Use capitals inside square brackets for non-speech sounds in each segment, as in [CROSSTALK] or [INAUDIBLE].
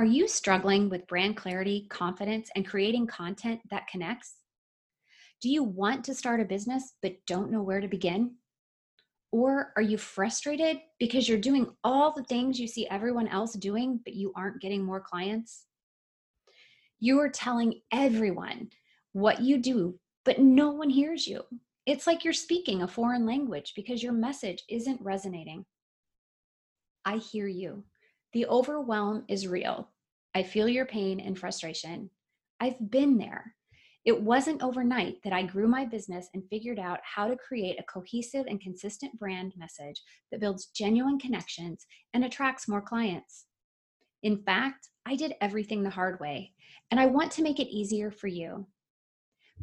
Are you struggling with brand clarity, confidence, and creating content that connects? Do you want to start a business but don't know where to begin? Or are you frustrated because you're doing all the things you see everyone else doing, but you aren't getting more clients? You are telling everyone what you do, but no one hears you. It's like you're speaking a foreign language because your message isn't resonating. I hear you. The overwhelm is real. I feel your pain and frustration. I've been there. It wasn't overnight that I grew my business and figured out how to create a cohesive and consistent brand message that builds genuine connections and attracts more clients. In fact, I did everything the hard way, and I want to make it easier for you.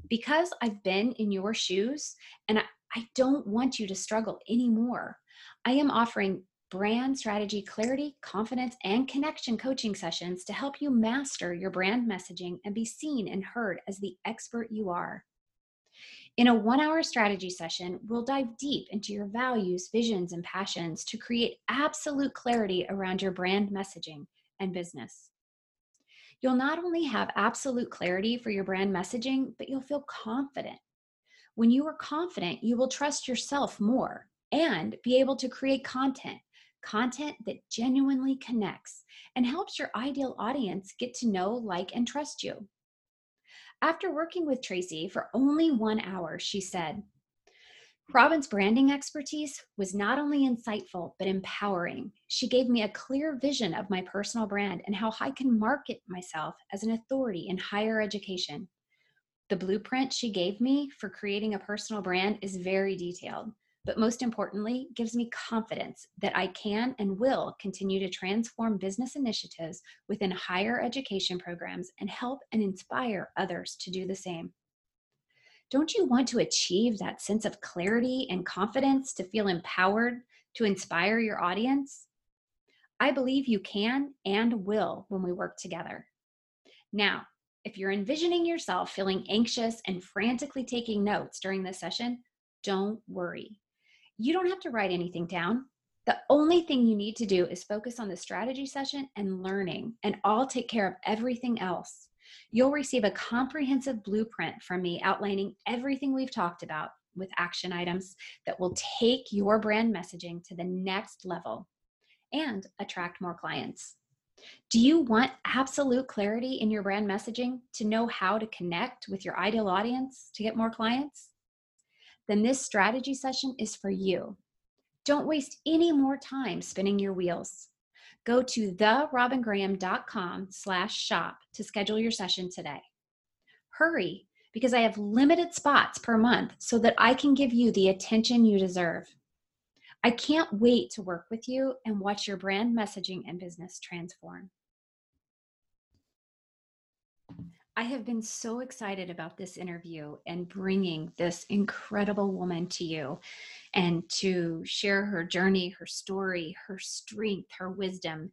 Because I've been in your shoes and I, I don't want you to struggle anymore, I am offering brand strategy clarity, confidence, and connection coaching sessions to help you master your brand messaging and be seen and heard as the expert you are. In a one hour strategy session, we'll dive deep into your values, visions, and passions to create absolute clarity around your brand messaging and business. You'll not only have absolute clarity for your brand messaging, but you'll feel confident. When you are confident, you will trust yourself more and be able to create content content that genuinely connects and helps your ideal audience get to know, like, and trust you. After working with Tracy for only one hour, she said, Robin's branding expertise was not only insightful, but empowering. She gave me a clear vision of my personal brand and how I can market myself as an authority in higher education. The blueprint she gave me for creating a personal brand is very detailed but most importantly, gives me confidence that I can and will continue to transform business initiatives within higher education programs and help and inspire others to do the same. Don't you want to achieve that sense of clarity and confidence to feel empowered to inspire your audience? I believe you can and will when we work together. Now, if you're envisioning yourself feeling anxious and frantically taking notes during this session, don't worry you don't have to write anything down. The only thing you need to do is focus on the strategy session and learning, and I'll take care of everything else. You'll receive a comprehensive blueprint from me outlining everything we've talked about with action items that will take your brand messaging to the next level and attract more clients. Do you want absolute clarity in your brand messaging to know how to connect with your ideal audience to get more clients? Then this strategy session is for you. Don't waste any more time spinning your wheels. Go to therobingraham.com slash shop to schedule your session today. Hurry, because I have limited spots per month so that I can give you the attention you deserve. I can't wait to work with you and watch your brand messaging and business transform. I have been so excited about this interview and bringing this incredible woman to you and to share her journey, her story, her strength, her wisdom,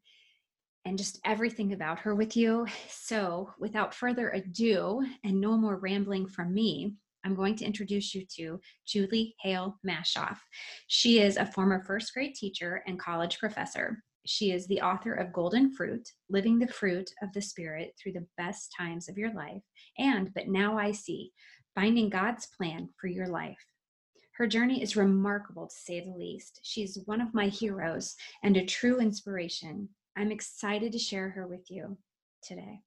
and just everything about her with you. So, without further ado, and no more rambling from me, I'm going to introduce you to Julie Hale Maschhoff. She is a former first grade teacher and college professor. She is the author of Golden Fruit Living the Fruit of the Spirit Through the Best Times of Your Life, and But Now I See Finding God's Plan for Your Life. Her journey is remarkable to say the least. She's one of my heroes and a true inspiration. I'm excited to share her with you today.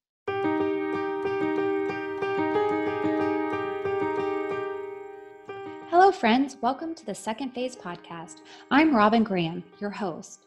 Hello, friends. Welcome to the Second Phase podcast. I'm Robin Graham, your host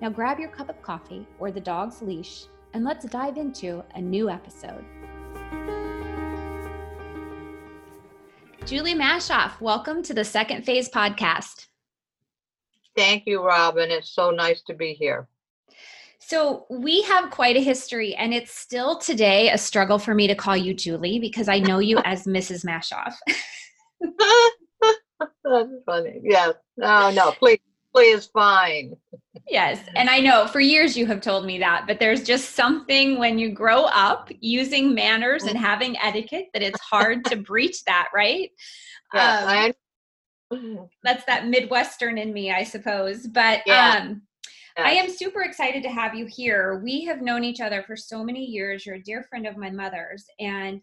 Now grab your cup of coffee or the dog's leash and let's dive into a new episode. Julie Maschhoff, welcome to the Second Phase podcast. Thank you, Robin. It's so nice to be here. So, we have quite a history, and it's still today a struggle for me to call you Julie because I know you [LAUGHS] as Mrs. Maschhoff. [LAUGHS] That's funny. Yes. No, no, please, please, fine. yes. And I know for years you have told me that, but there's just something when you grow up using manners and having etiquette that it's hard to breach that, right? [LAUGHS] Yes, um, [CLEARS THROAT] that's that Midwestern in me, I suppose. But yeah. um, I am super excited to have you here. We have known each other for so many years. You're a dear friend of my mother's, and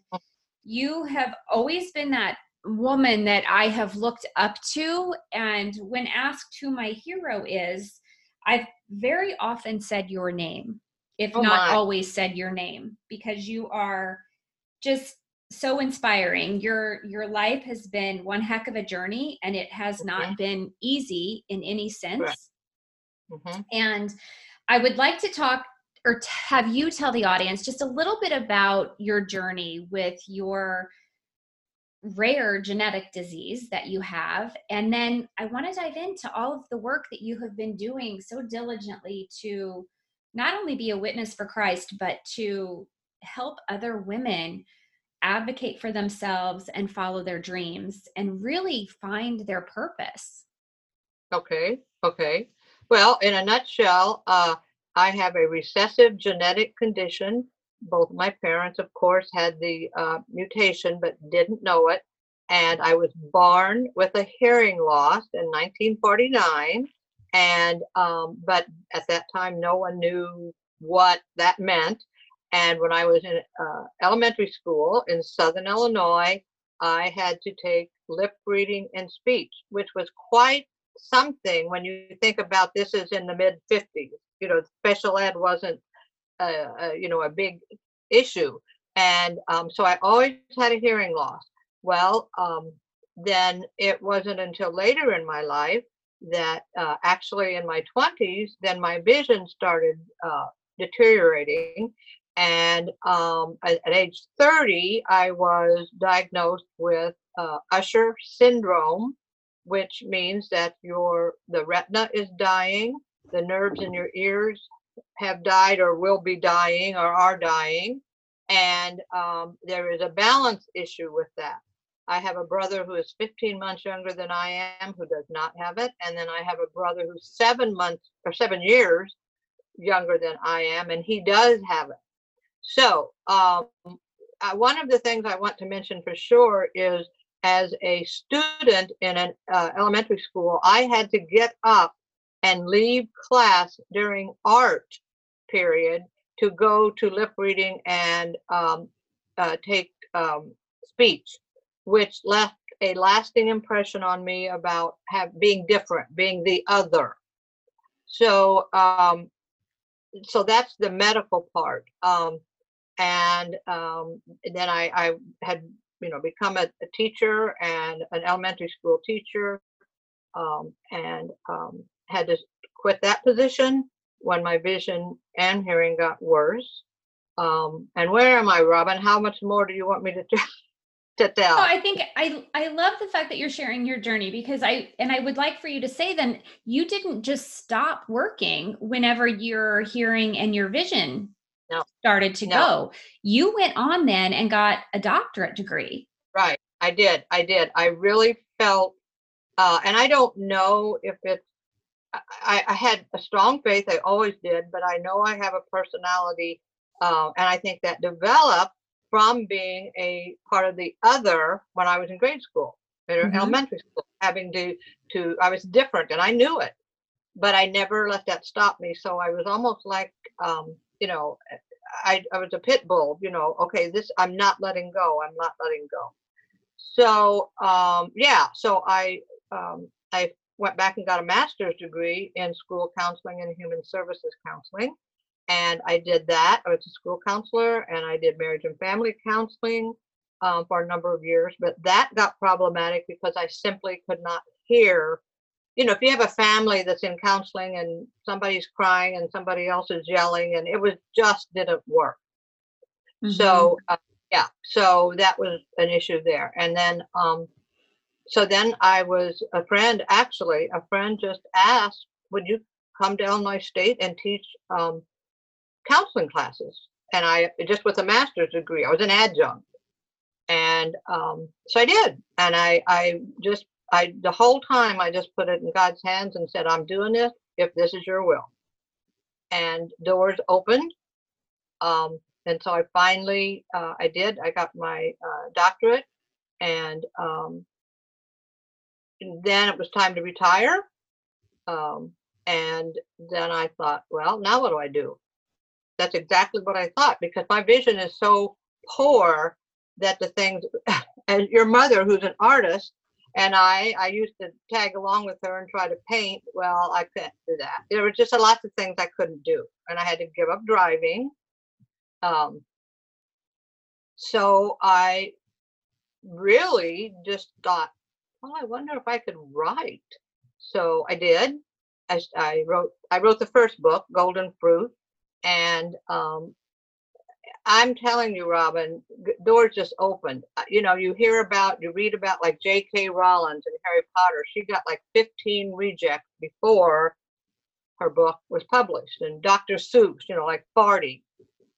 you have always been that woman that I have looked up to. And when asked who my hero is, I've very often said your name, if oh not always said your name, because you are just so inspiring. Your your life has been one heck of a journey, and it has not been easy in any sense. Right Mm-hmm. And I would like to talk or have you tell the audience just a little bit about your journey with your rare genetic disease that you have. And then I want to dive into all of the work that you have been doing so diligently to not only be a witness for Christ, but to help other women advocate for themselves and follow their dreams and really find their purpose. Okay, okay. Well, in a nutshell, uh, I have a recessive genetic condition. Both my parents, of course, had the uh, mutation but didn't know it. And I was born with a hearing loss in 1949. And, um, but at that time, no one knew what that meant. And when I was in uh, elementary school in Southern Illinois, I had to take lip reading and speech, which was quite something when you think about this is in the mid 50s you know special ed wasn't a, a you know a big issue and um, so i always had a hearing loss. Well um, then it wasn't until later in my life that uh, actually in my 20s then my vision started uh, deteriorating and um, at, at, age 30 i was diagnosed with uh, usher syndrome which means that your the retina is dying, the nerves in your ears have died or will be dying or are dying, and um, there is a balance issue with that. I have a brother who is 15 months younger than I am who does not have it, and then I have a brother who's seven months or seven years younger than I am, and he does have it. So, um, uh, one of the things I want to mention for sure is as a student in an uh, elementary school, I had to get up and leave class during art period to go to lip reading and um, uh, take um, speech, which left a lasting impression on me about have, being different, being the other. So, um, so that's the medical part. Um, and um, then I, I had you know become a, a teacher and an elementary school teacher um, and um, had to quit that position when my vision and hearing got worse um, and where am i robin how much more do you want me to tell [LAUGHS] to tell. Oh, I think I I love the fact that you're sharing your journey because I and I would like for you to say then you didn't just stop working whenever your hearing and your vision no. started to no. go. You went on then and got a doctorate degree. Right. I did. I did. I really felt, uh, and I don't know if it's, I, I, had a strong faith. I always did, but I know I have a personality, uh, and I think that developed from being a part of the other when I was in grade school, in mm-hmm. elementary school, having to to I was different, and I knew it, but I never let that stop me. So I was almost like um, you know, I, I was a pit bull, you know, okay, this, I'm not letting go. I'm not letting go. So, um, yeah, so I, um, I went back and got a master's degree in school counseling and human services counseling. And I did that. I was a school counselor and I did marriage and family counseling. um, for a number of years, but that got problematic because I simply could not hear. You know, if you have a family that's in counseling and somebody's crying and somebody else is yelling, and it was just didn't work. Mhm. So uh, yeah, so that was an issue there. And then um so then I was a friend actually, a friend just asked, would you come to Illinois State and teach um counseling classes? And I just with a master's degree, I was an adjunct. And um so I did. And I I just I the whole time I just put it in God's hands and said, I'm doing this if this is your will. And doors opened. Um and so I finally, uh, I did. I got my uh, doctorate, and um, then it was time to retire. Um, and then I thought, well, now what do I do? That's exactly what I thought because my vision is so poor that the things, [LAUGHS] and your mother, who's an artist, and I, I used to tag along with her and try to paint. Well, I couldn't do that. There were just a lot of things I couldn't do, and I had to give up driving. Um, so I really just thought, well, I wonder if I could write. So I did. I wrote I wrote the first book, Golden Fruit, and um, I'm telling you, Robin, doors just opened. Uh, You know, you hear about, you read about like J.K. Rowling and Harry Potter. She got like 15 rejects before her book was published, and Dr. Seuss, you know, like 40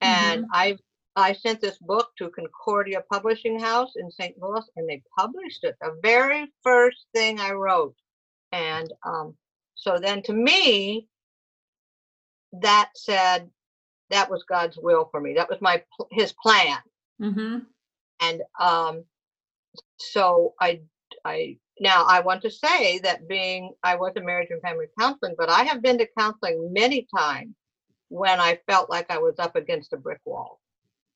and I I sent this book to Concordia Publishing House in St. Louis, and they published it. The very first thing I wrote, and um, so then to me, that said that was God's will for me. That was my His plan, Mhm. and um, so I I now I want to say that being I was a marriage and family counseling, but I have been to counseling many times when I felt like I was up against a brick wall.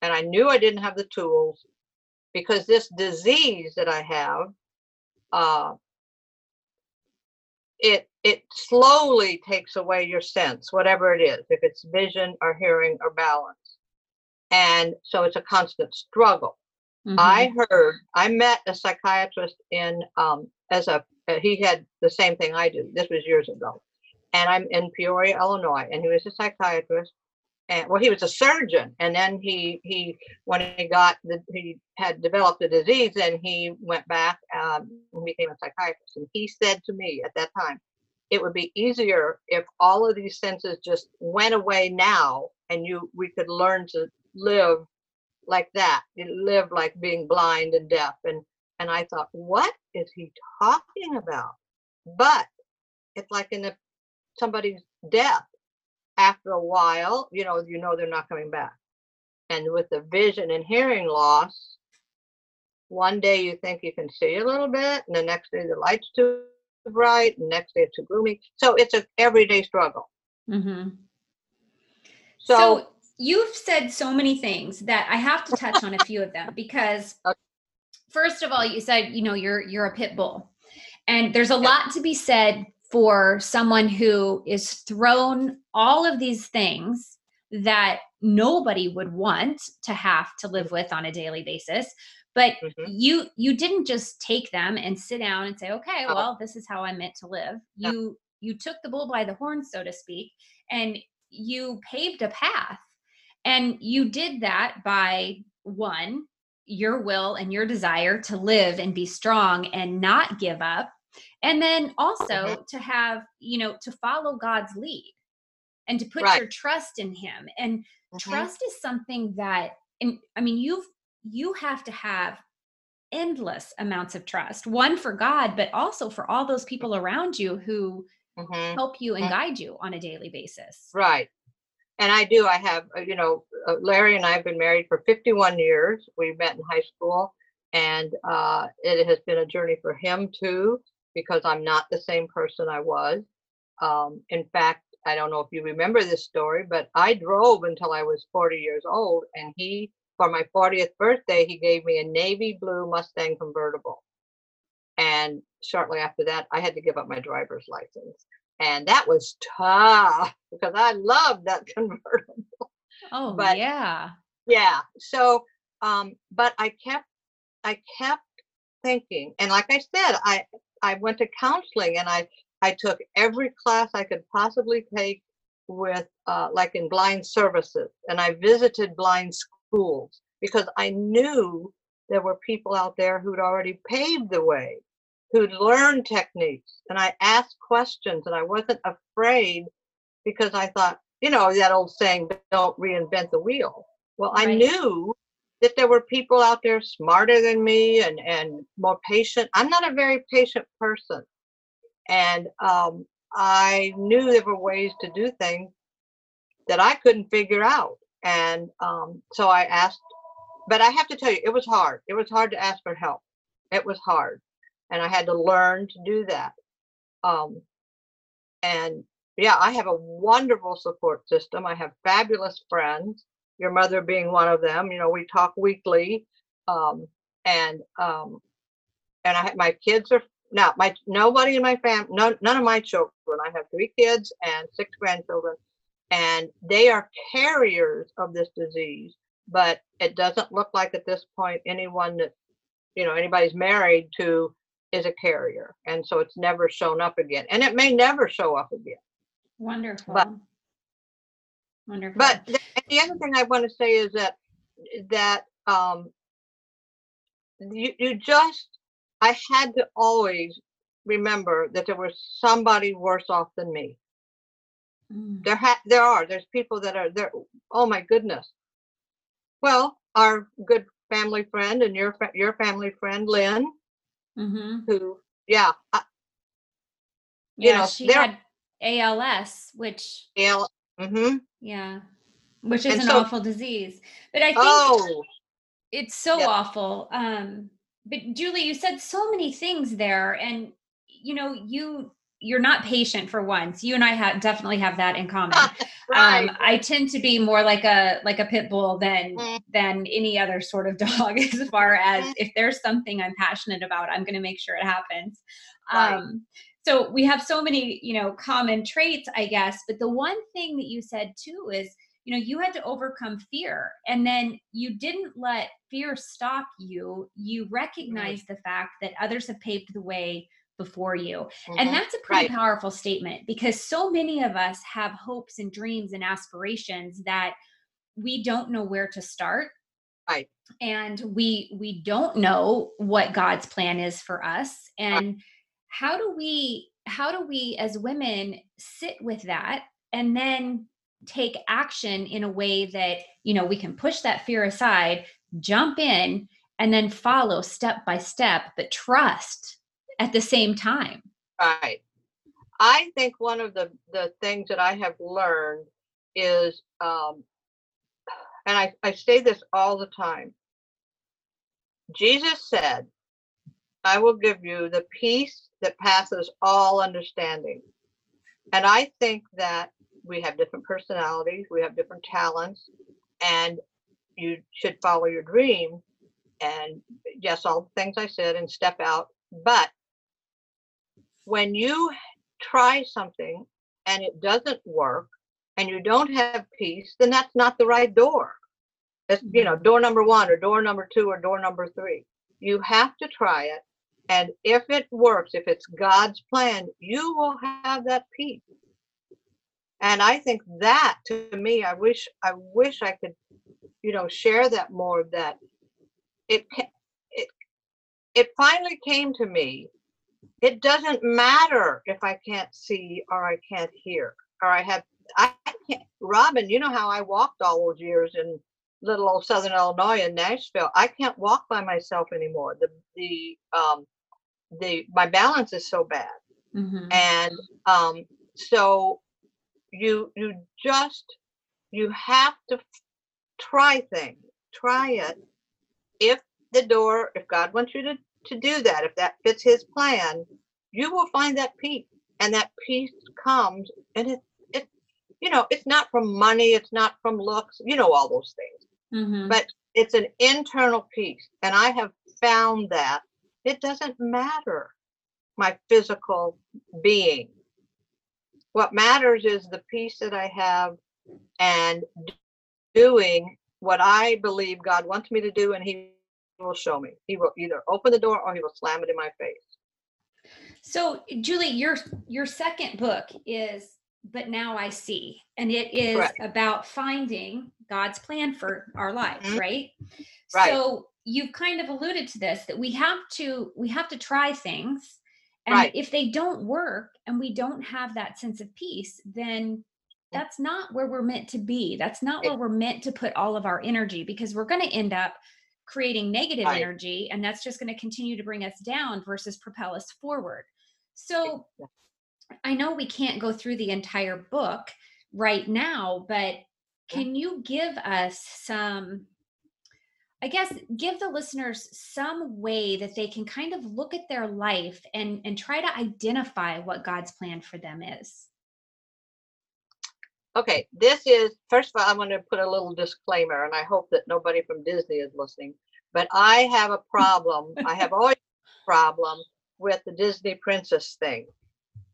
And I knew I didn't have the tools because this disease that I have, uh, it it slowly takes away your sense, whatever it is, if it's vision or hearing or balance. And so it's a constant struggle. Mhm. I heard, I met a psychiatrist in, um, as a, uh, he had the same thing I do. This was years ago. And I'm in Peoria, Illinois, and he was a psychiatrist. And well, he was a surgeon. And then he, he, when he got the, he had developed the disease and he went back, um, and became a psychiatrist. And he said to me at that time, it would be easier if all of these senses just went away now and you, we could learn to live like that live like being blind and deaf and and i thought what is he talking about but it's like in a, somebody's death after a while you know you know they're not coming back and with the vision and hearing loss one day you think you can see a little bit and the next day the light's too bright and next day it's too gloomy so it's an everyday struggle Mhm. so, so you've said so many things that I have to touch on a few of them [LAUGHS] because Okay. first of all you said you know you're you're a pit bull and there's a Yeah. lot to be said for someone who is thrown all of these things that nobody would want to have to live with on a daily basis. But mhm, you you didn't just take them and sit down and say okay well this is how i'm meant to live. No. you you took the bull by the horns so to speak and you paved a path. And you did that by one your will and your desire to live and be strong and not give up and then also Mhm. to have you know to follow god's lead and to put Right. your trust in him and mhm. trust is something that and i mean you've you have to have endless amounts of trust one for god but also for all those people around you who Mhm. help you and Mm. guide you on a daily basis Right. And I do. I have, uh, you know, uh, Larry and I have been married for 51 years. We met in high school, and uh, it has been a journey for him too, because I'm not the same person I was. Um, in fact, I don't know if you remember this story, but I drove until I was 40 years old, and he, for my 40th birthday, he gave me a navy blue Mustang convertible. And shortly after that, I had to give up my driver's license. And that was tough because I loved that [LAUGHS] convertible. oh But- yeah Yeah. So, um, but I kept I kept thinking, and like I said, I I went to counseling and I I took every class I could possibly take with uh, like in blind services, and I visited blind schools because I knew there were people out there who'd already paved the way, who'd learned techniques, and I asked questions, and I wasn't afraid because I thought, you know, that old saying, "Don't reinvent the wheel." Well, I knew that there were people out there smarter than me and and more patient. I'm not a very patient person, and um, I knew there were ways to do things that I couldn't figure out. And um, so I asked, but I have to tell you, it was hard. It was hard to ask for help. It was hard, and I had to learn to do that. Um, and yeah, I have a wonderful support system. I have fabulous friends. Your mother being one of them. You know, we talk weekly, um, and um, and I my kids are now my nobody in my family, none, of my children. I have three kids and six grandchildren, and they are carriers of this disease. But it doesn't look like at this point anyone that you know anybody's married to is a carrier, and so it's never shown up again, and it may never show up again. Wonderful. But- Wonderful. But th- the other thing I want to say is that that um, you you just I had to always remember that there was somebody worse off than me. Mm, There ha- there are there's people that are there. Oh my goodness. Well, our good family friend and your your family friend Lynn, mhm. who yeah, I, You Yeah, know, she had ALS, which yeah, mm-hmm. yeah, which is And an so- awful disease. But I think Oh, it's so awful. Um, but Julie, you said so many things there, and you know, you you're not patient for once. You and I have definitely have that in [LAUGHS] common. right. Um, I tend to be more like a like a pit bull than Mm. than any other sort of [LAUGHS] dog as far as Mm. if there's something I'm passionate about, I'm going to make sure it happens. Right. Um, so we have so many, you know, common traits, I guess. But the one thing that you said too is, you know, you had to overcome fear, and then you didn't let fear stop you. You recognized the fact that others have paved the way before you. Mhm. And that's a pretty Right. powerful statement because so many of us have hopes and dreams and aspirations that we don't know where to start. Right. And we we don't know what God's plan is for us and how do we how do we as women sit with that and then take action in a way that you know we can push that fear aside, jump in and then follow step by step but trust at the same time. Right. I think one of the the things that I have learned is, um, and I, I say this all the time. Jesus said, I will give you the peace that passes all understanding. And I think that we have different personalities, we have different talents, and you should follow your dream. And yes, all the things I said and step out. But when you try something and it doesn't work and you don't have peace, then that's not the right door. It's, you mm-hmm. know, door number one or door number two or door number three. You have to try it. And if it works, if it's God's plan, you will have that peace. And I think that to me, I wish, I wish I could, you know, share that more that it, it, it finally came to me it doesn't matter if I can't see or I can't hear or I have I can't Robin, you know how I walked all those years in little old southern Illinois in Nashville. I can't walk by myself anymore. The the um the my balance is so bad. Mhm. And um so you you just you have to try things. Try it. If the door, if God wants you to to do that, if that fits his plan, you will find that peace. And that peace comes and it it you know, it's not from money, it's not from looks, you know all those things. Mhm. But it's an internal peace. And I have found that it doesn't matter my physical being. What matters is the peace that I have and doing what I believe God wants me to do and he will show me. He will either open the door or he will slam it in my face. So, Julie, your your second book is But Now I See, and it is Correct. about finding God's plan for our lives, Mhm. right? Right. So, you've kind of alluded to this that we have to we have to try things and Right. if they don't work and we don't have that sense of peace, then that's not where we're meant to be. That's not where we're meant to put all of our energy because we're going to end up creating negative Right. energy and that's just going to continue to bring us down versus propel us forward. So I know we can't go through the entire book right now, but can you give us some I guess give the listeners some way that they can kind of look at their life and and try to identify what God's plan for them is. Okay, this is first of all, I'm going to put a little disclaimer, and I hope that nobody from Disney is listening. But I have a problem. I have always a problem with the Disney princess thing.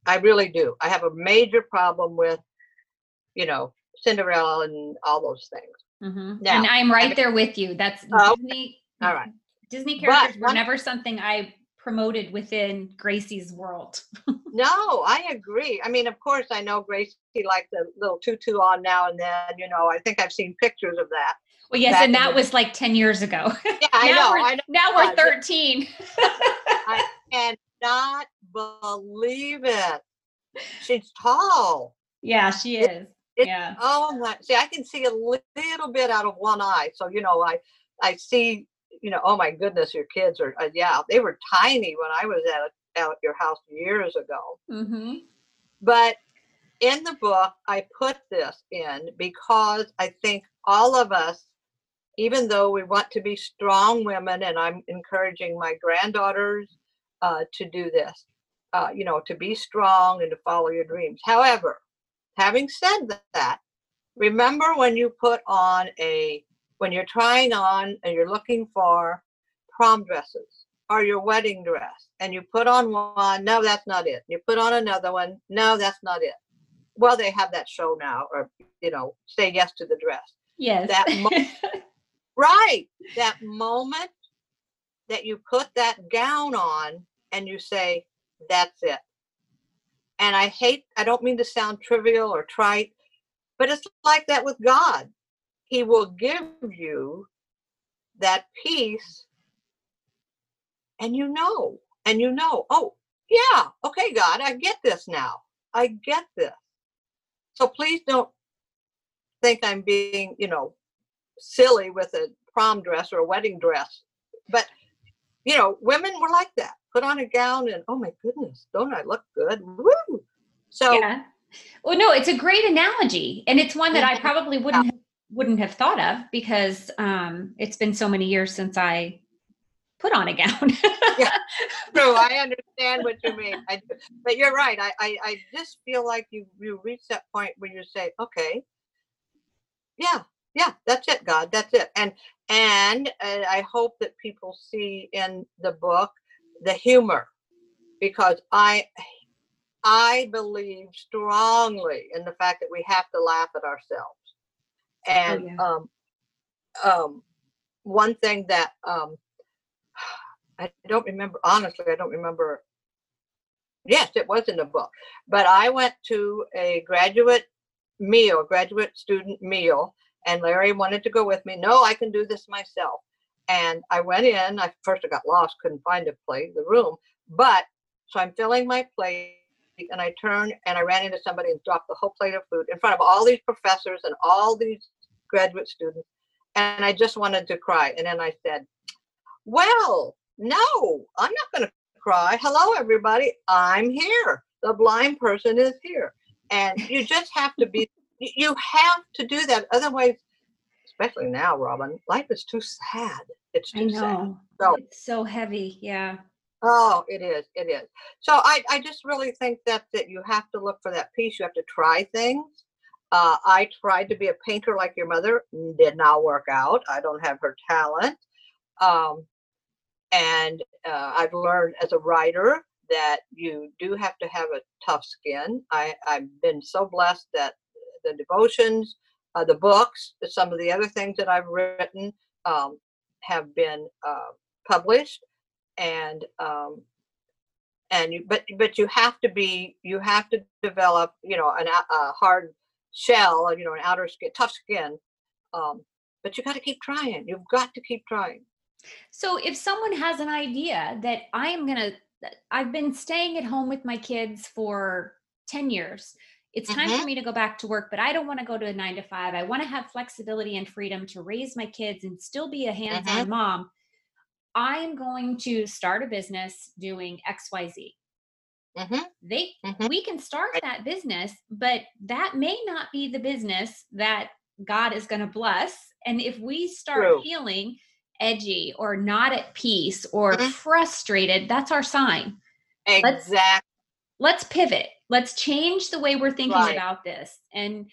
I really do. I have a major problem with, you know, Cinderella and all those things. Mhm. Now, and I'm right mean- there with you. That's Oh, Disney. all right. Disney But characters were never something I promoted within Gracie's world. [LAUGHS] No, I agree. I mean, of course, I know Gracie likes a little tutu on now and then. You know, I think I've seen pictures of that. Well, yes, and that was like 10 years ago. Yeah, I [LAUGHS] now know. We're, I know. Now we're Yeah, but- 13. [LAUGHS] Cannot believe it. She's tall. yeah, she is. it- yeah. Oh my! See, I can see a little bit out of one eye, so you know, I I see. You know, oh my goodness, your kids are. Uh, yeah, they were tiny when I was at out at your house years ago. Mm-hmm. But in the book, I put this in because I think all of us, even though we want to be strong women, and I'm encouraging my granddaughters uh, to do this, uh, you know, to be strong and to follow your dreams. However, having said that, remember when you put on a, when you're trying on and you're looking for prom dresses or your wedding dress and you put on one, no, that's not it. You put on another one, no, that's not it. Well, they have that show now, or, you know, say yes to the dress. Yes. That mo- [LAUGHS] Right. That moment that you put that gown on and you say, that's it. And I hate, I don't mean to sound trivial or trite, but it's like that with God. He will give you that peace and you know, and you know, oh, yeah, okay, God, I get this now. I get this. So please don't think I'm being, you know, silly with a prom dress or a wedding dress. But, you know, women were like that. Put on a gown and, oh my goodness, don't I look good? Woo! So, yeah. Well, no, it's a great analogy, and it's one that I probably wouldn't have, wouldn't have thought of because um, it's been so many years since I put on a gown. true, [LAUGHS] I understand what you mean. I, but you're right. I, I, I just feel like you, you reach that point where you say, okay, yeah, yeah, that's it, God, that's it. And, and uh, I hope that people see in the book the humor because I, I believe strongly in the fact that we have to laugh at ourselves. And yeah. um, um, one thing that um, I don't remember, honestly, I don't remember. Yes, it was in the book. But I went to a graduate meal, graduate student meal, and Larry wanted to go with me. No, I can do this myself. And I went in. I first I got lost, couldn't find a plate, the room. But so I'm filling my plate, and I turned and I ran into somebody and dropped the whole plate of food in front of all these professors and all these graduate students. And I just wanted to cry. And then I said, Well, no, I'm not going to cry. Hello, everybody. I'm here. The blind person is here. And you just have to be, you have to do that. Otherwise, especially now, Robin, life is too sad. It's I too sad. So- It's so heavy. Yeah. Oh, it is. It is. So I, I just really think that that you have to look for that peace. You have to try things. Uh, I tried to be a painter like your mother. Did not work out. I don't have her talent. Um, and uh, I've learned as a writer that you do have to have a tough skin. I, I've been so blessed that the devotions, uh, the books, some of the other things that I've written, um, have been uh, published and um, and you but but you have to be you have to develop you know an, a hard shell you know an outer skin tough skin um, but you got to keep trying you've got to keep trying. So if someone has an idea that i am to i've been staying at home with my kids for 10 years it's time mm-hmm. for me to go back to work but i don't want to go to a 9 to 5 i want to have flexibility and freedom to raise my kids and still be a hands-on mm-hmm. mom I'm going to start a business doing XYZ. Mm-hmm. They mm-hmm. we can start that business, but that may not be the business that God is going to bless. And if we start True. feeling edgy or not at peace or mm-hmm. frustrated, that's our sign. Exactly. Let's, let's, pivot. Let's change the way we're thinking right. about this. And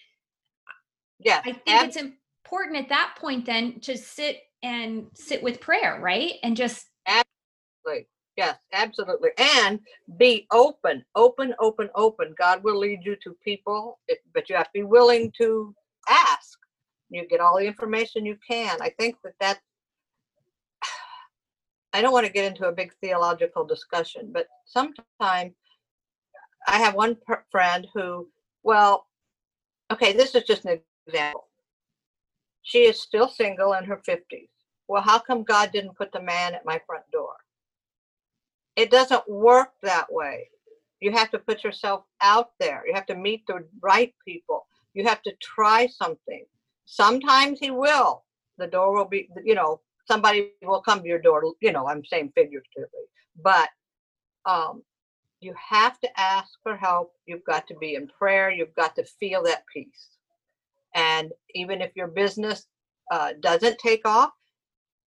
yeah, I think it's important at that point then to sit and sit with prayer, right? And just absolutely. Yes, absolutely. And be open, open, open, open. God will lead you to people, but you have to be willing to ask. You get all the information you can. I think that that [SIGHS] I don't want to get into a big theological discussion, but sometimes I have one friend who, well, okay, this is just an example. She is still single in her 50s. Well, how come God didn't put the man at my front door? It doesn't work that way. You have to put yourself out there. You have to meet the right people. You have to try something. Sometimes he will. The door will be, you know, somebody will come to your door, you know, I'm saying figuratively. But um, you have to ask for help. You've got to be in prayer. You've got to feel that peace. And even if your business uh, doesn't take off,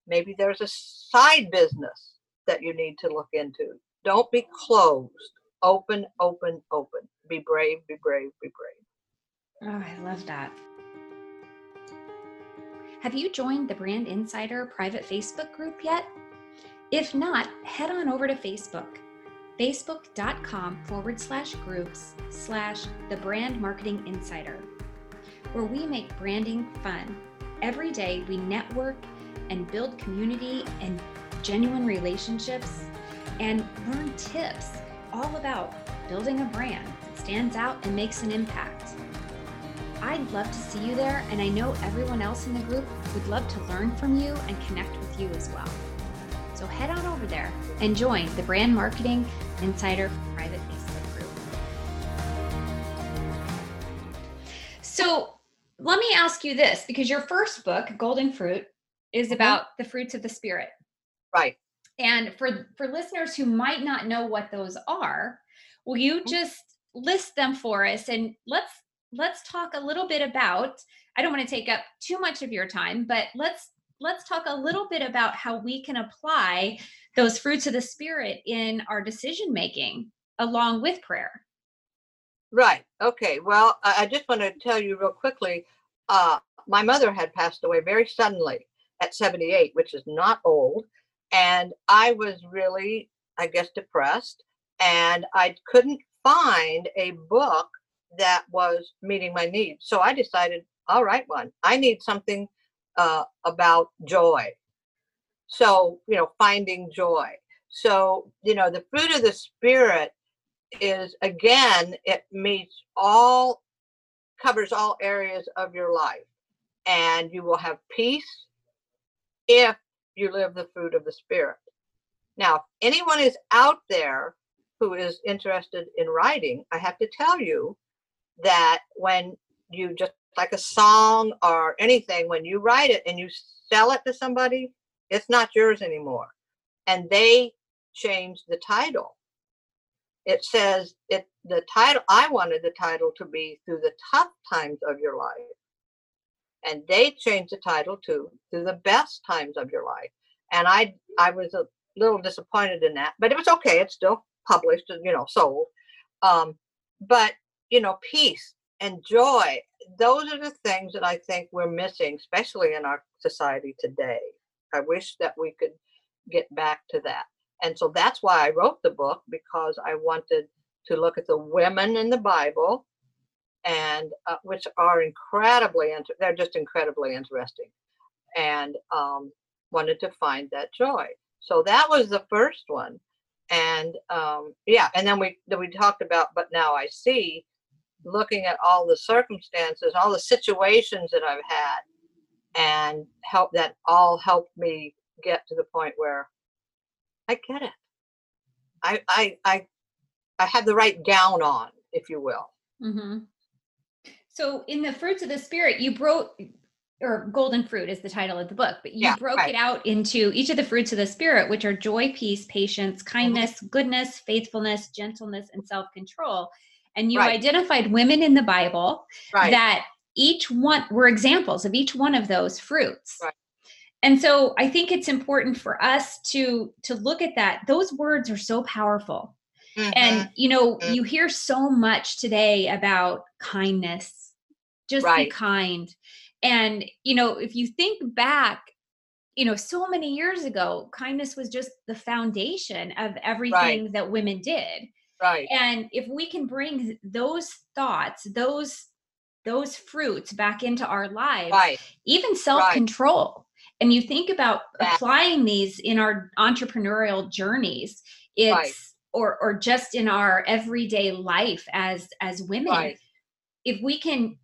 maybe there's a side business that you need to look into. Don't be closed. Open, open, open. Be brave, be brave, be brave. Oh, I love that. Have you joined the Brand Insider private Facebook group yet? If not, head on over to Facebook, facebook.com forward slash groups slash the brand marketing insider, where we make branding fun. Every day we network and build community and genuine relationships and learn tips all about building a brand that stands out and makes an impact. I'd love to see you there, and I know everyone else in the group would love to learn from you and connect with you as well. So head on over there and join the Brand Marketing Insider private Facebook group. So let me ask you this because your first book, Golden Fruit, is mm-hmm. about the fruits of the spirit. Right. And for for listeners who might not know what those are, will you mm-hmm. just list them for us and let's let's talk a little bit about I don't want to take up too much of your time, but let's let's talk a little bit about how we can apply those fruits of the spirit in our decision making along with prayer. Right. Okay. Well, I just want to tell you real quickly. Uh, my mother had passed away very suddenly, at 78, which is not old. And I was really, I guess, depressed. And I couldn't find a book that was meeting my needs. So I decided, I'll write one. I need something uh, about joy. So, you know, finding joy. So, you know, the fruit of the Spirit is, again, it meets all, covers all areas of your life. And you will have peace if you live the fruit of the Spirit. Now, if anyone is out there who is interested in writing, I have to tell you that when you just like a song or anything, when you write it and you sell it to somebody, it's not yours anymore. And they change the title. It says it the title I wanted the title to be through the tough times of your life and they changed the title to through the best times of your life and i i was a little disappointed in that but it was okay it's still published and you know sold um but you know peace and joy those are the things that i think we're missing especially in our society today i wish that we could get back to that and so that's why i wrote the book because i wanted to look at the women in the bible and uh, which are incredibly inter- they're just incredibly interesting and um, wanted to find that joy. So that was the first one. And um, yeah, and then we then we talked about, but now I see, looking at all the circumstances, all the situations that I've had, and help that all helped me get to the point where I get it. I I I I have the right gown on, if you will. Mm-hmm. So in the fruits of the spirit, you broke or golden fruit is the title of the book, but you Yeah, broke right. it out into each of the fruits of the spirit, which are joy, peace, patience, Mm-hmm. kindness, goodness, faithfulness, gentleness, and self-control. And you Right. identified women in the Bible Right. that each one were examples of each one of those fruits. Right. And so I think it's important for us to to look at that. Those words are so powerful. Mhm. And you know, Mhm. you hear so much today about kindness. Just be kind. And you know, if you think back, you know, so many years ago, kindness was just the foundation of everything that women did. Right. And if we can bring those thoughts, those those fruits back into our lives, Right. even self-control. And you think about That- applying these in our entrepreneurial journeys, it's Right. or or just in our everyday life as as women. Right. If we can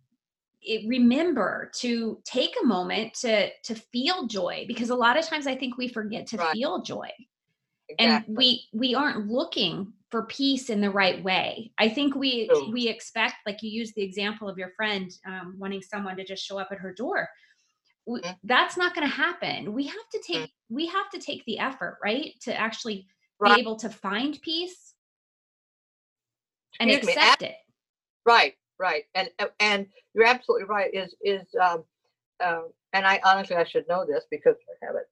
it, remember to take a moment to to feel joy because a lot of times I think we forget to Right. feel joy Exactly. and we we aren't looking for peace in the right way i think we True. we expect like you use the example of your friend um, wanting someone to just show up at her door W- Mhm. that's not going to happen we have to Mm. take we have to take the effort right to actually Right. be able to find peace and Excuse me, accept it Right, right, and uh, and you're absolutely right. Is is um, um, and I honestly I should know this because I haven't,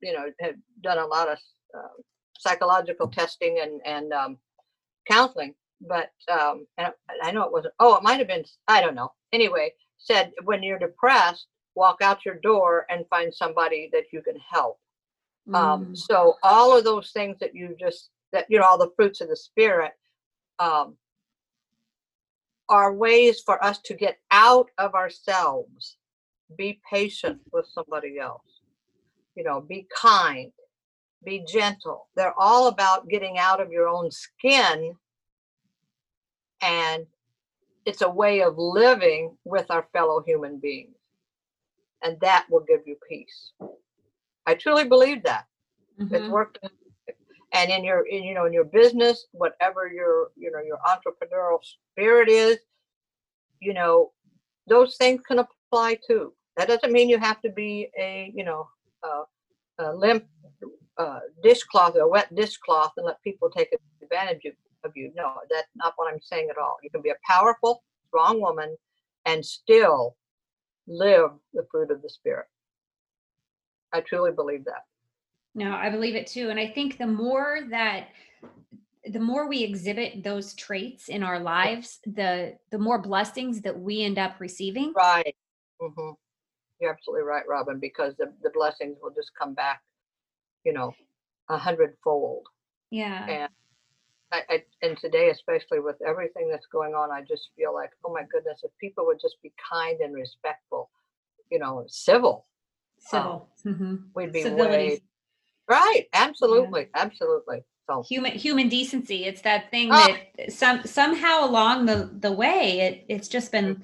you know, have done a lot of um, psychological testing and and um, counseling, but um, and I know it wasn't. Oh, it might have been. I don't know. Anyway, said when you're depressed, walk out your door and find somebody that you can help. Um, Mm, so all of those things that you just that you know all the fruits of the spirit um, are ways for us to get out of ourselves. Be patient with somebody else. You know, be kind, be gentle. They're all about getting out of your own skin, and it's a way of living with our fellow human beings, and that will give you peace. I truly believe that it's mhm. worked and in your in, you know in your business whatever your you know your entrepreneurial spirit is you know those things can apply too that doesn't mean you have to be a you know a limp uh, dishcloth or a wet dishcloth and let people take advantage of, of you no that's not what i'm saying at all you can be a powerful strong woman and still live the fruit of the spirit i truly believe that No, I believe it too. And I think the more that the more we exhibit those traits in our lives, the the more blessings that we end up receiving. Right. hmm You're absolutely right, Robin, because the, the blessings will just come back, you know, a hundredfold. Yeah. And I, I, and today, especially with everything that's going on, I just feel like, oh my goodness, if people would just be kind and respectful, you know, civil, Civil. Mhm. we'd be Civility. way right. Absolutely, absolutely. So Human human decency. It's that thing Ah. that some somehow along the the way it it's just been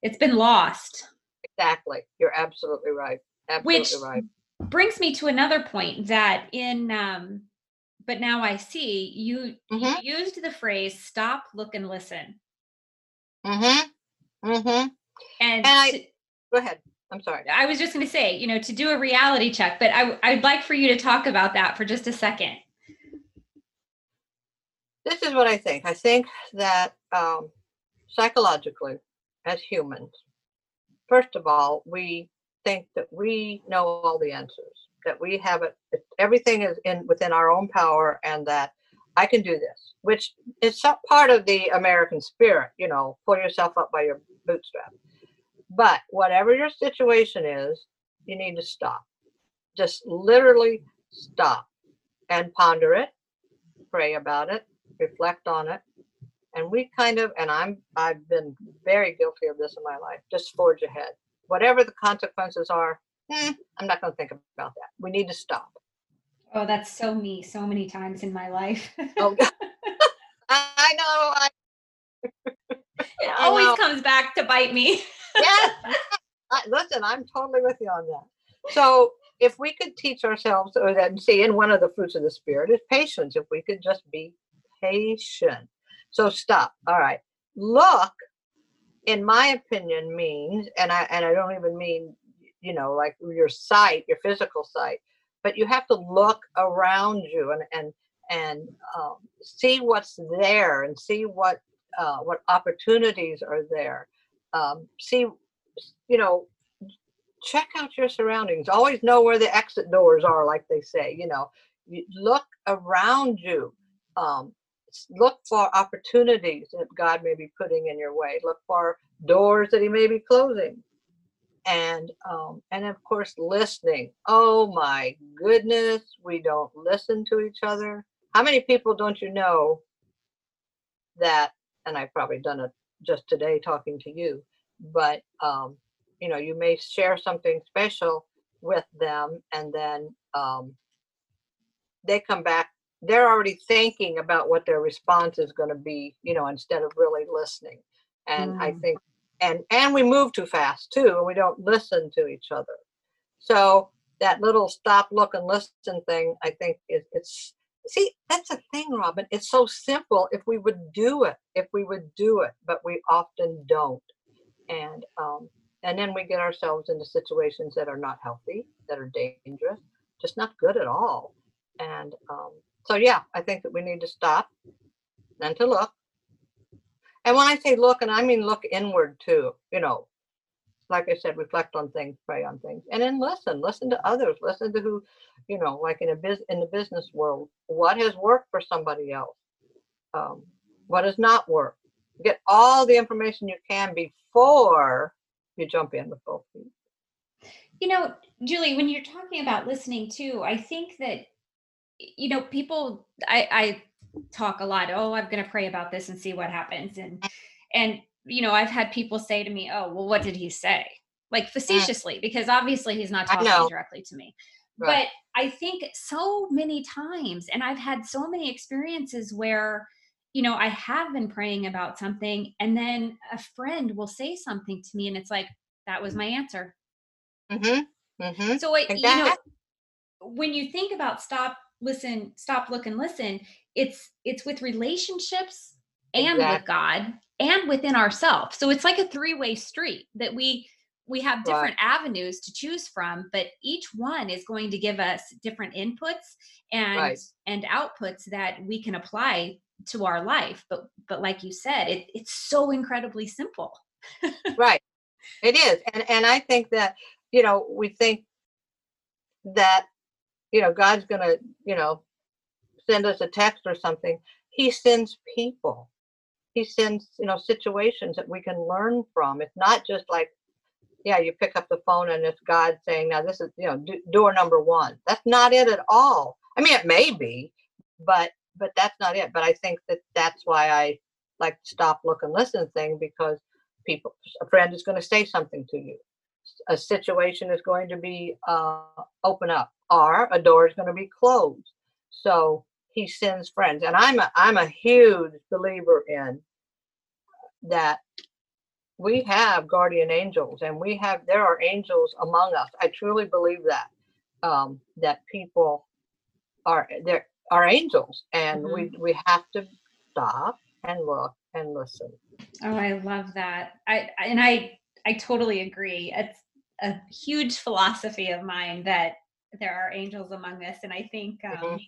it's been lost. exactly, you're absolutely right. Absolutely Which right. Brings me to another point that in um but now I see you Mhm. you used the phrase stop, look and listen. Mm-hmm. Mm-hmm. And, And I- to- Go ahead. I'm sorry. I was just going to say, you know, to do a reality check, but I, I'd like for you to talk about that for just a second. this is what I think. I think that um, psychologically, as humans, first of all, we think that we know all the answers, that we have it, everything is in within our own power, and that I can do this, which is some part of the American spirit. You know, pull yourself up by your bootstrap. But whatever your situation is, you need to stop. Just literally stop and ponder it, pray about it, reflect on it and we kind of and i'm i've been very guilty of this in my life just forge ahead whatever the consequences are hmm, I'm not going to think about that. We need to stop. Oh, that's so me so many times in my life. Oh, [LAUGHS] I know. I, it I always know. comes back to bite me. yes. [LAUGHS] I, listen, I'm totally with you on that. So, if we could teach ourselves, or then see, and one of the fruits of the spirit is patience. If we could just be patient. So stop. All right. Look, in my opinion, means, and I and I don't even mean, you know, like your sight, your physical sight, but you have to look around you and and and um, see what's there and see what uh, what opportunities are there. Um, see, you know, check out your surroundings. Always know where the exit doors are, like they say. You know, you look around you. Um, look for opportunities that God may be putting in your way. Look for doors that He may be closing, and um, and of course listening. Oh my goodness, we don't listen to each other. How many people don't you know that? And I've probably done it just today talking to you, but um, you know, you may share something special with them, and then um, they come back. They're already thinking about what their response is going to be, you know, instead of really listening. And I Mm. think, and and we move too fast too, and we don't listen to each other. So that little stop, look, and listen thing, I think is it's see that's a thing, Robin. It's so simple if we would do it, if we would do it, but we often don't. And um, and then we get ourselves into situations that are not healthy, that are dangerous, just not good at all. And um, so yeah, I think that we need to stop and to look. And when I say look, and I mean look inward too, you know, like I said, reflect on things, pray on things, and then listen. Listen to others. Listen to who, you know, like in a biz in the business world, what has worked for somebody else, um, what has not worked. Get all the information you can before you jump in with both feet. You know, Julie, when you're talking about listening too, I think that you know, people I I talk a lot, oh, I'm going to pray about this and see what happens and and you know, I've had people say to me, "Oh, well what did he say?" Like facetiously because obviously he's not talking directly to me. Right. But I think so many times and I've had so many experiences where you know, I have been praying about something and then a friend will say something to me and it's like that was my answer. Mm-hmm. Mm-hmm. So it, you know, when you think about stop listen stop look and listen it's it's with relationships and with god and within ourselves so it's like a three-way street that we we have Right. different avenues to choose from but each one is going to give us different inputs and Right. and outputs that we can apply to our life but but like you said it, it's so incredibly simple [LAUGHS] Right. It is. And and I think that, you know, we think that, you know, God's gonna, you know, send us a text or something. He sends people. He sends, you know, situations that we can learn from. It's not just like, yeah, you pick up the phone and it's God saying, now this is, you know, do, door number one. That's not it at all. I mean, it may be, but but that's not it. But I think that that's why I like stop, look, and listen thing because people, a friend is going to say something to you. A situation is going to be uh, open up, or a door is going to be closed. So he sends friends, and I'm a I'm a huge believer in that we have guardian angels and we have there are angels among us i truly believe that um that people are there are angels and we we have to stop and look and listen Oh, I love that. I- and I I totally agree. It's a huge philosophy of mine that there are angels among us, and I think um, Mhm.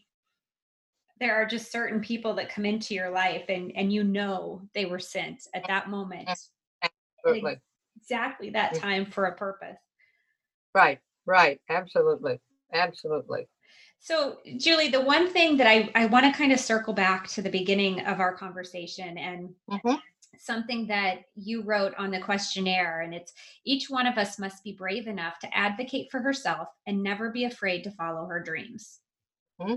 there are just certain people that come into your life, and and you know they were sent at that moment, absolutely exactly that Mm. time for a purpose. right right absolutely absolutely So, Julie, the one thing that I, I want to kind of circle back to the beginning of our conversation and Mhm. Something that you wrote on the questionnaire, and it's each one of us must be brave enough to advocate for herself and never be afraid to follow her dreams. Hmm.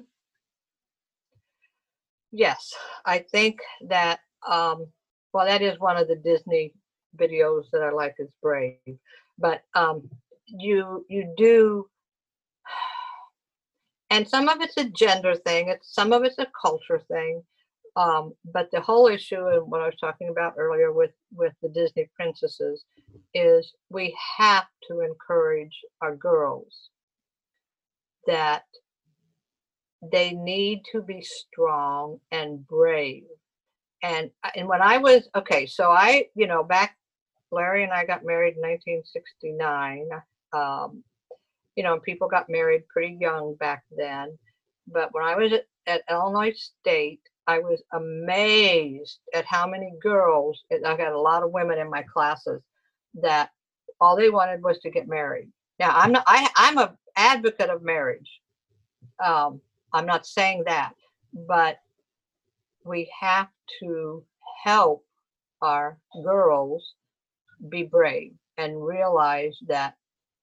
yes i think that um well that is one of the disney videos that i like is brave but um you you do [SIGHS] and some of it's a gender thing it's some of it's a culture thing um, but the whole issue and what i was talking about earlier with with the disney princesses is we have to encourage our girls that they need to be strong and brave and and when i was okay so i you know back larry and i got married in 1969 um, you know, people got married pretty young back then. But when I was at, at Illinois State, I was amazed at how many girls, and I got a lot of women in my classes that all they wanted was to get married. Now, I'm not, I, I'm a advocate of marriage. Um, I'm not saying that, but we have to help our girls be brave and realize that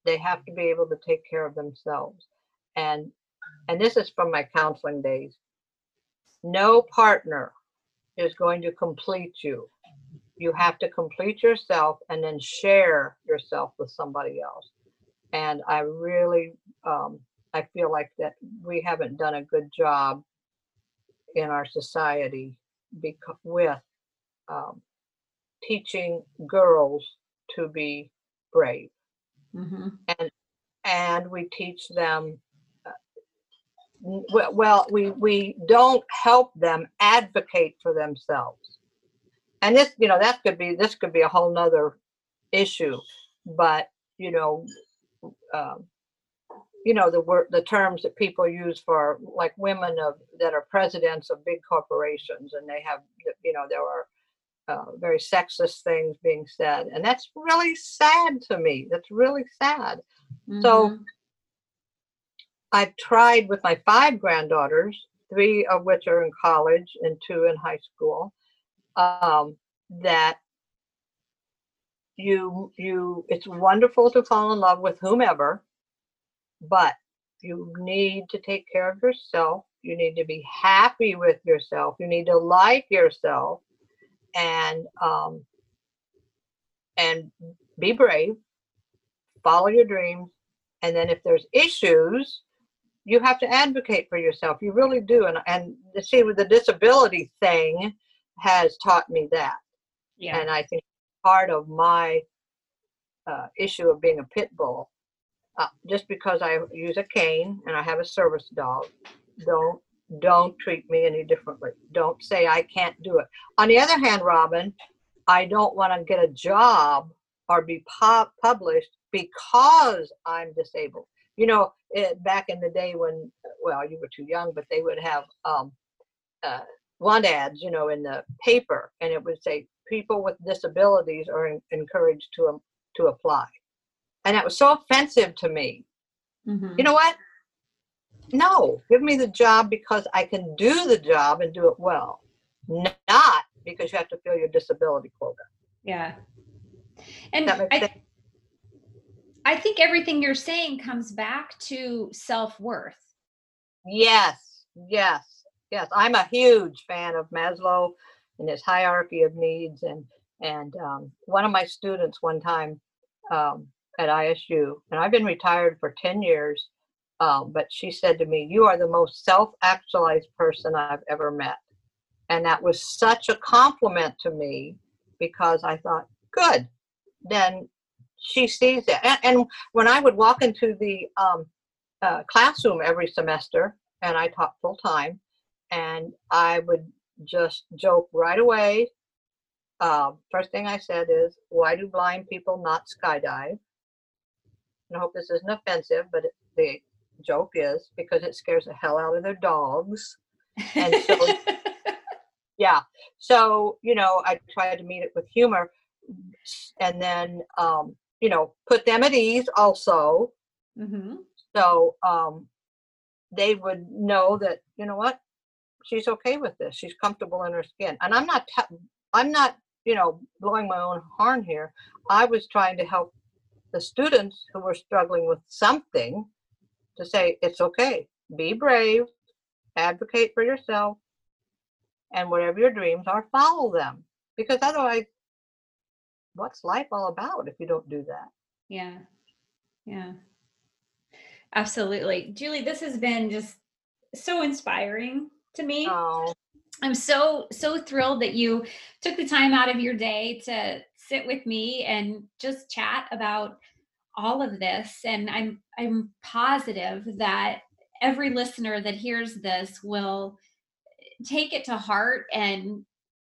they have to be able to take care of themselves and and this is from my counseling days no partner is going to complete you. You have to complete yourself and then share yourself with somebody else. And i really um, i feel like that we haven't done a good job in our society because with um, teaching girls to be brave. Hmm and we teach them well, we we don't help them advocate for themselves. And this you know that could be this could be a whole nother issue but you know um, you know the word the terms that people use for like women of that are presidents of big corporations and they have you know there are uh, very sexist things being said. And that's really sad to me. That's really sad. So Mhm. I've tried with my five granddaughters, three of which are in college and two in high school, um, that you you it's wonderful to fall in love with whomever, but you need to take care of yourself. You need to be happy with yourself. You need to like yourself, and um, and be brave. Follow your dreams, and then if there's issues, you have to advocate for yourself. You really do. And and the see with the disability thing has taught me that. yeah And I think part of my uh, issue of being a pit bull, uh, just because I use a cane and I have a service dog, don't don't treat me any differently. Don't say I can't do it. On the other hand, Robin, I don't want to get a job or be pu- published because I'm disabled. You know, it, back in the day when, well, you were too young, but they would have um, uh, want ads, you know, in the paper, and it would say people with disabilities are en- encouraged to um, to apply, and that was so offensive to me. Mhm. You know what? No, give me the job because I can do the job and do it well, not because you have to fill your disability quota. yeah and I. I think everything you're saying comes back to self-worth Yes, yes, yes. I'm a huge fan of Maslow and his hierarchy of needs. And and um, one of my students one time um, at ISU, and I've been retired for ten years, um, but she said to me, "You are the most self-actualized person I've ever met," and that was such a compliment to me because I thought, "Good, then." She sees it, and, and when I would walk into the um, uh, classroom every semester and I taught full time and I would just joke right away. Uh, first thing I said is, why do blind people not skydive? And I hope this isn't offensive, but it, the joke is because it scares the hell out of their dogs. And so- [LAUGHS] Yeah. So, you know, I tried to meet it with humor and then, um, you know, put them at ease also. Hmm so um, they would know that you know what? She's okay with this. She's comfortable in her skin. And i'm not t- i'm not you know blowing my own horn here. I was trying to help the students who were struggling with something to say it's okay. Be brave. Advocate for yourself. And whatever your dreams are follow them. Because otherwise what's life all about if you don't do that yeah Yeah. Absolutely. Julie, this has been just so inspiring to me. Oh, I'm so so thrilled that you took the time out of your day to sit with me and just chat about all of this and I'm I'm positive that every listener that hears this will take it to heart and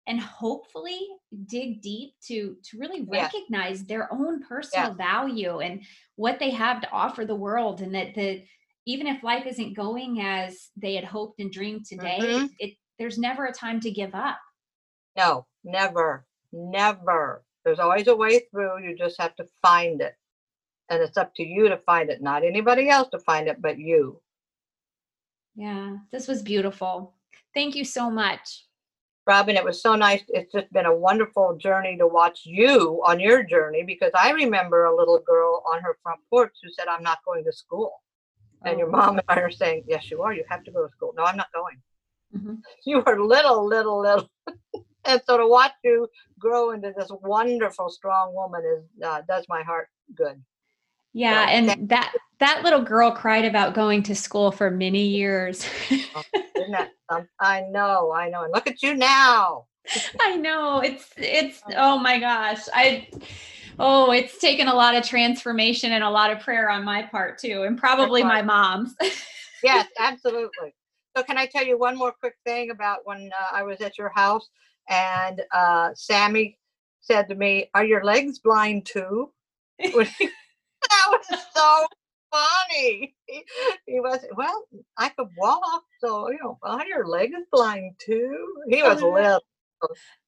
and hopefully dig deep to to really recognize their own yeah. personal value and what they have to offer the world and that the even if life isn't going as they had hoped and dreamed today hmm it there's never a time to give up No, never, never. There's always a way through. You just have to find it. And it's up to you to find it, not anybody else to find it, but you. yeah this was beautiful thank you so much Robin, it was so nice. It's just been a wonderful journey to watch you on your journey because I remember a little girl on her front porch who said, I'm not going to school. And your Oh, mom and I are saying, Yes, you are. You have to go to school. No, I'm not going. mhm. [LAUGHS] You were little, little, little. [LAUGHS] and so to watch you grow into this wonderful, strong woman is uh, does my heart good. Yeah So and that that little girl cried about going to school for many years [LAUGHS] that some- I know, I know. And look at you now. [LAUGHS] I know it's it's oh my gosh I oh it's taken a lot of transformation and a lot of prayer on my part too and probably my mom's Yes, [LAUGHS] absolutely. So can I tell you one more quick thing about when uh, I was at your house and uh, Sammy said to me, "Are your legs blind too?" That was so funny. He, he was well. I could walk, so you know. Are your legs blind too? He was Oh, little.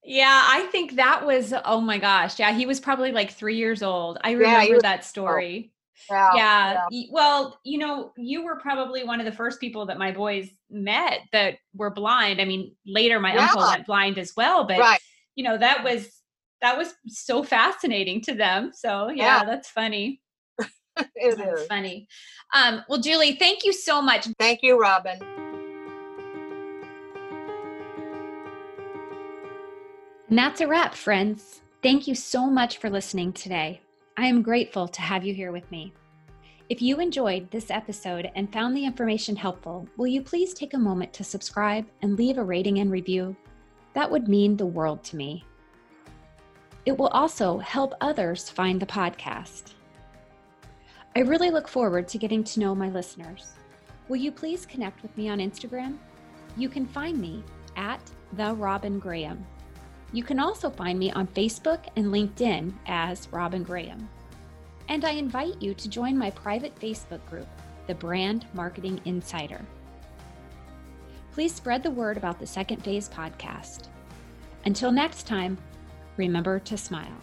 yeah I think that was oh my gosh yeah he was probably like 3 years old I remember was that story Yeah, yeah yeah. well you know you were probably one of the first people that my boys met that were blind i mean later my uncle went blind as well but Right. you know that was that was so fascinating to them so yeah, Yeah. that's funny [LAUGHS] It that's is. funny um well julie thank you so much Thank you, Robin. and that's a wrap friends thank you so much for listening today i am grateful to have you here with me if you enjoyed this episode and found the information helpful, will you please take a moment to subscribe and leave a rating and review? That would mean the world to me. It will also help others find the podcast. I really look forward to getting to know my listeners. Will you please connect with me on Instagram? You can find me at the Robin Graham. You can also find me on Facebook and LinkedIn as Robin Graham. And I invite you to join my private Facebook group, the Brand Marketing Insider. Please spread the word about the Second Phase podcast. Until next time, remember to smile.